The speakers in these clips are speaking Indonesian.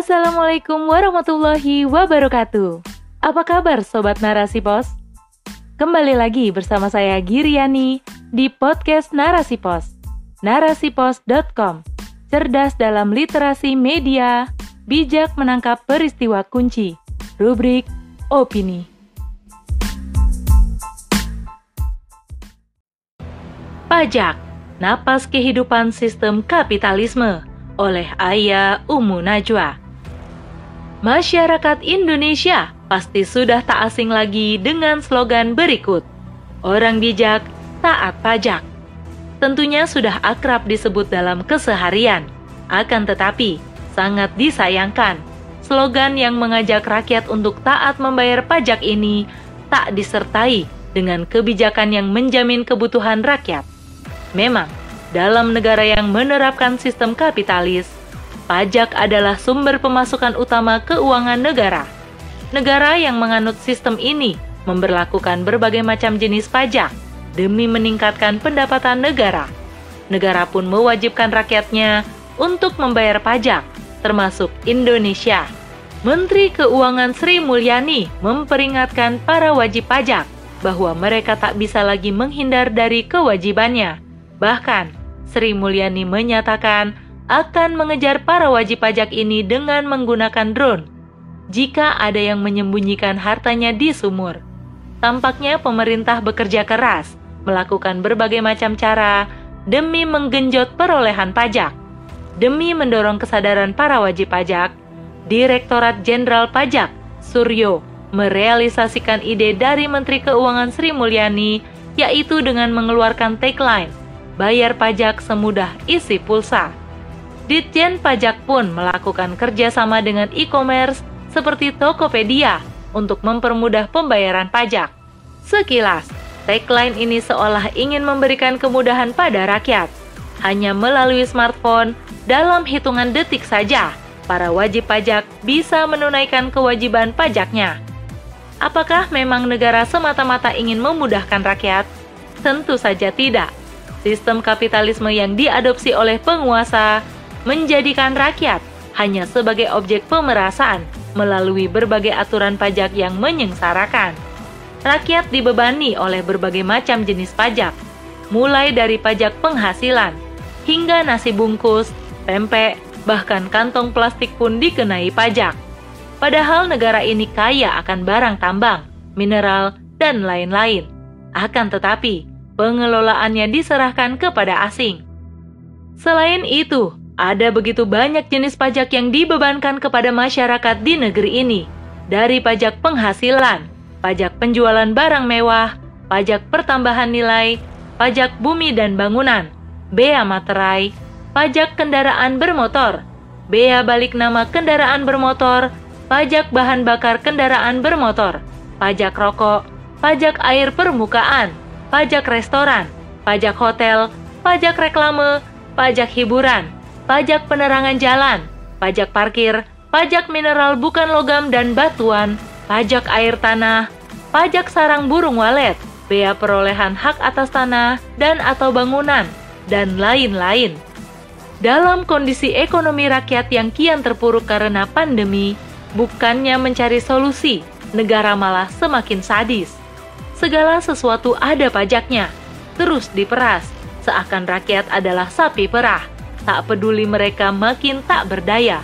Assalamualaikum warahmatullahi wabarakatuh. Apa kabar Sobat Narasi Pos? Kembali lagi bersama saya Giriani di podcast Narasi Pos. Narasipos.com Cerdas dalam literasi media, bijak menangkap peristiwa kunci. Rubrik Opini. Pajak, napas kehidupan sistem kapitalisme oleh Ayah Umu Najwa. Masyarakat Indonesia pasti sudah tak asing lagi dengan slogan berikut. Orang bijak, taat pajak. Tentunya sudah akrab disebut dalam keseharian. Akan tetapi, sangat disayangkan, slogan yang mengajak rakyat untuk taat membayar pajak ini tak disertai dengan kebijakan yang menjamin kebutuhan rakyat. Memang, dalam negara yang menerapkan sistem kapitalis, pajak adalah sumber pemasukan utama keuangan negara. Negara yang menganut sistem ini memberlakukan berbagai macam jenis pajak demi meningkatkan pendapatan negara. Negara pun mewajibkan rakyatnya untuk membayar pajak, termasuk Indonesia. Menteri Keuangan Sri Mulyani memperingatkan para wajib pajak bahwa mereka tak bisa lagi menghindar dari kewajibannya. Bahkan, Sri Mulyani menyatakan akan mengejar para wajib pajak ini dengan menggunakan drone jika ada yang menyembunyikan hartanya di sumur. Tampaknya pemerintah bekerja keras melakukan berbagai macam cara demi menggenjot perolehan pajak. Demi mendorong kesadaran para wajib pajak, Direktorat Jenderal Pajak Suryo merealisasikan ide dari Menteri Keuangan Sri Mulyani yaitu dengan mengeluarkan tagline bayar pajak semudah isi pulsa. Ditjen Pajak pun melakukan kerjasama dengan e-commerce seperti Tokopedia untuk mempermudah pembayaran pajak. Sekilas, tagline ini seolah ingin memberikan kemudahan pada rakyat. Hanya melalui smartphone, dalam hitungan detik saja, para wajib pajak bisa menunaikan kewajiban pajaknya. Apakah memang negara semata-mata ingin memudahkan rakyat? Tentu saja tidak. Sistem kapitalisme yang diadopsi oleh penguasa menjadikan rakyat hanya sebagai objek pemerasan melalui berbagai aturan pajak yang menyengsarakan. Rakyat dibebani oleh berbagai macam jenis pajak, mulai dari pajak penghasilan hingga nasi bungkus, pempek, bahkan kantong plastik pun dikenai pajak. Padahal negara ini kaya akan barang tambang, mineral, dan lain-lain. Akan tetapi, pengelolaannya diserahkan kepada asing. Selain itu, ada begitu banyak jenis pajak yang dibebankan kepada masyarakat di negeri ini, dari pajak penghasilan, pajak penjualan barang mewah, pajak pertambahan nilai, pajak bumi dan bangunan, bea materai, pajak kendaraan bermotor, bea balik nama kendaraan bermotor, pajak bahan bakar kendaraan bermotor, pajak rokok, pajak air permukaan, pajak restoran, pajak hotel, pajak reklame, pajak hiburan, pajak penerangan jalan, pajak parkir, pajak mineral bukan logam dan batuan, pajak air tanah, pajak sarang burung walet, bea perolehan hak atas tanah dan atau bangunan, dan lain-lain. Dalam kondisi ekonomi rakyat yang kian terpuruk karena pandemi, bukannya mencari solusi, negara malah semakin sadis segala sesuatu ada pajaknya, terus diperas, seakan rakyat adalah sapi perah, tak peduli mereka makin tak berdaya.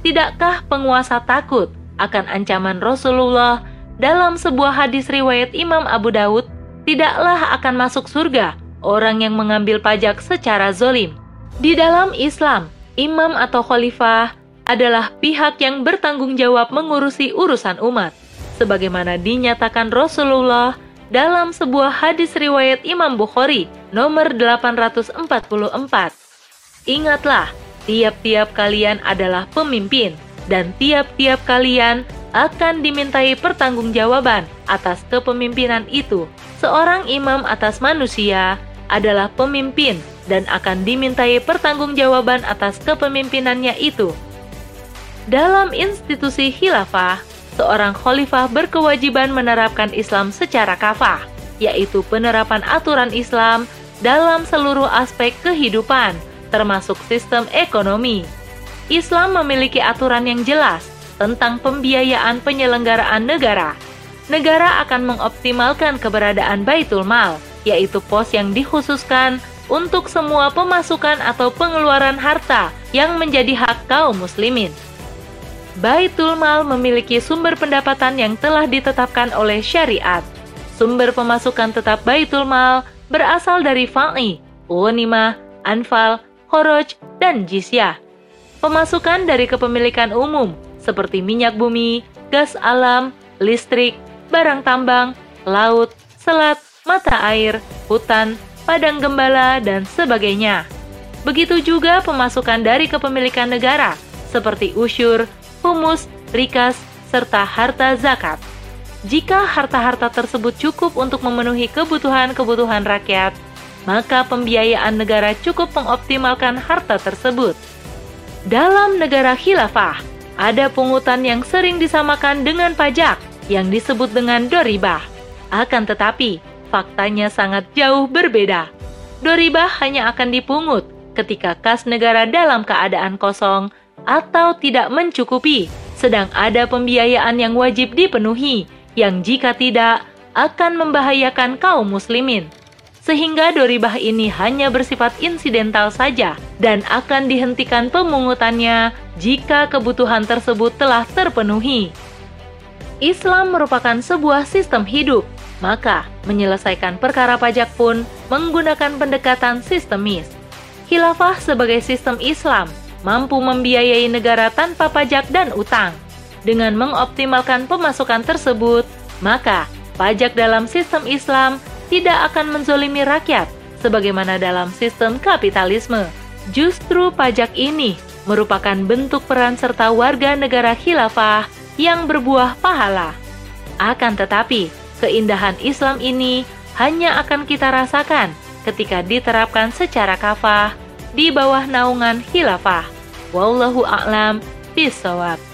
Tidakkah penguasa takut akan ancaman Rasulullah dalam sebuah hadis riwayat Imam Abu Daud, tidaklah akan masuk surga orang yang mengambil pajak secara zolim. Di dalam Islam, imam atau khalifah adalah pihak yang bertanggung jawab mengurusi urusan umat. Sebagaimana dinyatakan Rasulullah dalam sebuah hadis riwayat Imam Bukhari nomor 844. Ingatlah, tiap-tiap kalian adalah pemimpin dan tiap-tiap kalian akan dimintai pertanggungjawaban atas kepemimpinan itu. Seorang imam atas manusia adalah pemimpin dan akan dimintai pertanggungjawaban atas kepemimpinannya itu. Dalam institusi khilafah, seorang khalifah berkewajiban menerapkan Islam secara kafah, yaitu penerapan aturan Islam dalam seluruh aspek kehidupan, termasuk sistem ekonomi. Islam memiliki aturan yang jelas tentang pembiayaan penyelenggaraan negara. Negara akan mengoptimalkan keberadaan Baitul Mal, yaitu pos yang dikhususkan untuk semua pemasukan atau pengeluaran harta yang menjadi hak kaum muslimin. Baitul Mal memiliki sumber pendapatan yang telah ditetapkan oleh syariat. Sumber pemasukan tetap Baitul Mal berasal dari fa'i, ghanimah, anfal, khoroj, dan jizyah. Pemasukan dari kepemilikan umum seperti minyak bumi, gas alam, listrik, barang tambang, laut, selat, mata air, hutan, padang gembala, dan sebagainya. Begitu juga pemasukan dari kepemilikan negara, seperti usyur, humus, rikas, serta harta zakat. Jika harta-harta tersebut cukup untuk memenuhi kebutuhan-kebutuhan rakyat, maka pembiayaan negara cukup mengoptimalkan harta tersebut. Dalam negara khilafah, ada pungutan yang sering disamakan dengan pajak yang disebut dengan doribah. Akan tetapi, faktanya sangat jauh berbeda. Doribah hanya akan dipungut ketika kas negara dalam keadaan kosong atau tidak mencukupi, sedang ada pembiayaan yang wajib dipenuhi, yang jika tidak akan membahayakan kaum muslimin. Sehingga doribah ini hanya bersifat insidental saja dan akan dihentikan pemungutannya jika kebutuhan tersebut telah terpenuhi. Islam merupakan sebuah sistem hidup maka, menyelesaikan perkara pajak pun menggunakan pendekatan sistemis. Khilafah sebagai sistem Islam mampu membiayai negara tanpa pajak dan utang. Dengan mengoptimalkan pemasukan tersebut, maka pajak dalam sistem Islam tidak akan menzolimi rakyat sebagaimana dalam sistem kapitalisme. Justru pajak ini merupakan bentuk peran serta warga negara khilafah yang berbuah pahala. Akan tetapi, Keindahan Islam ini hanya akan kita rasakan ketika diterapkan secara kafah di bawah naungan khilafah. Wallahu a'lam bisawab.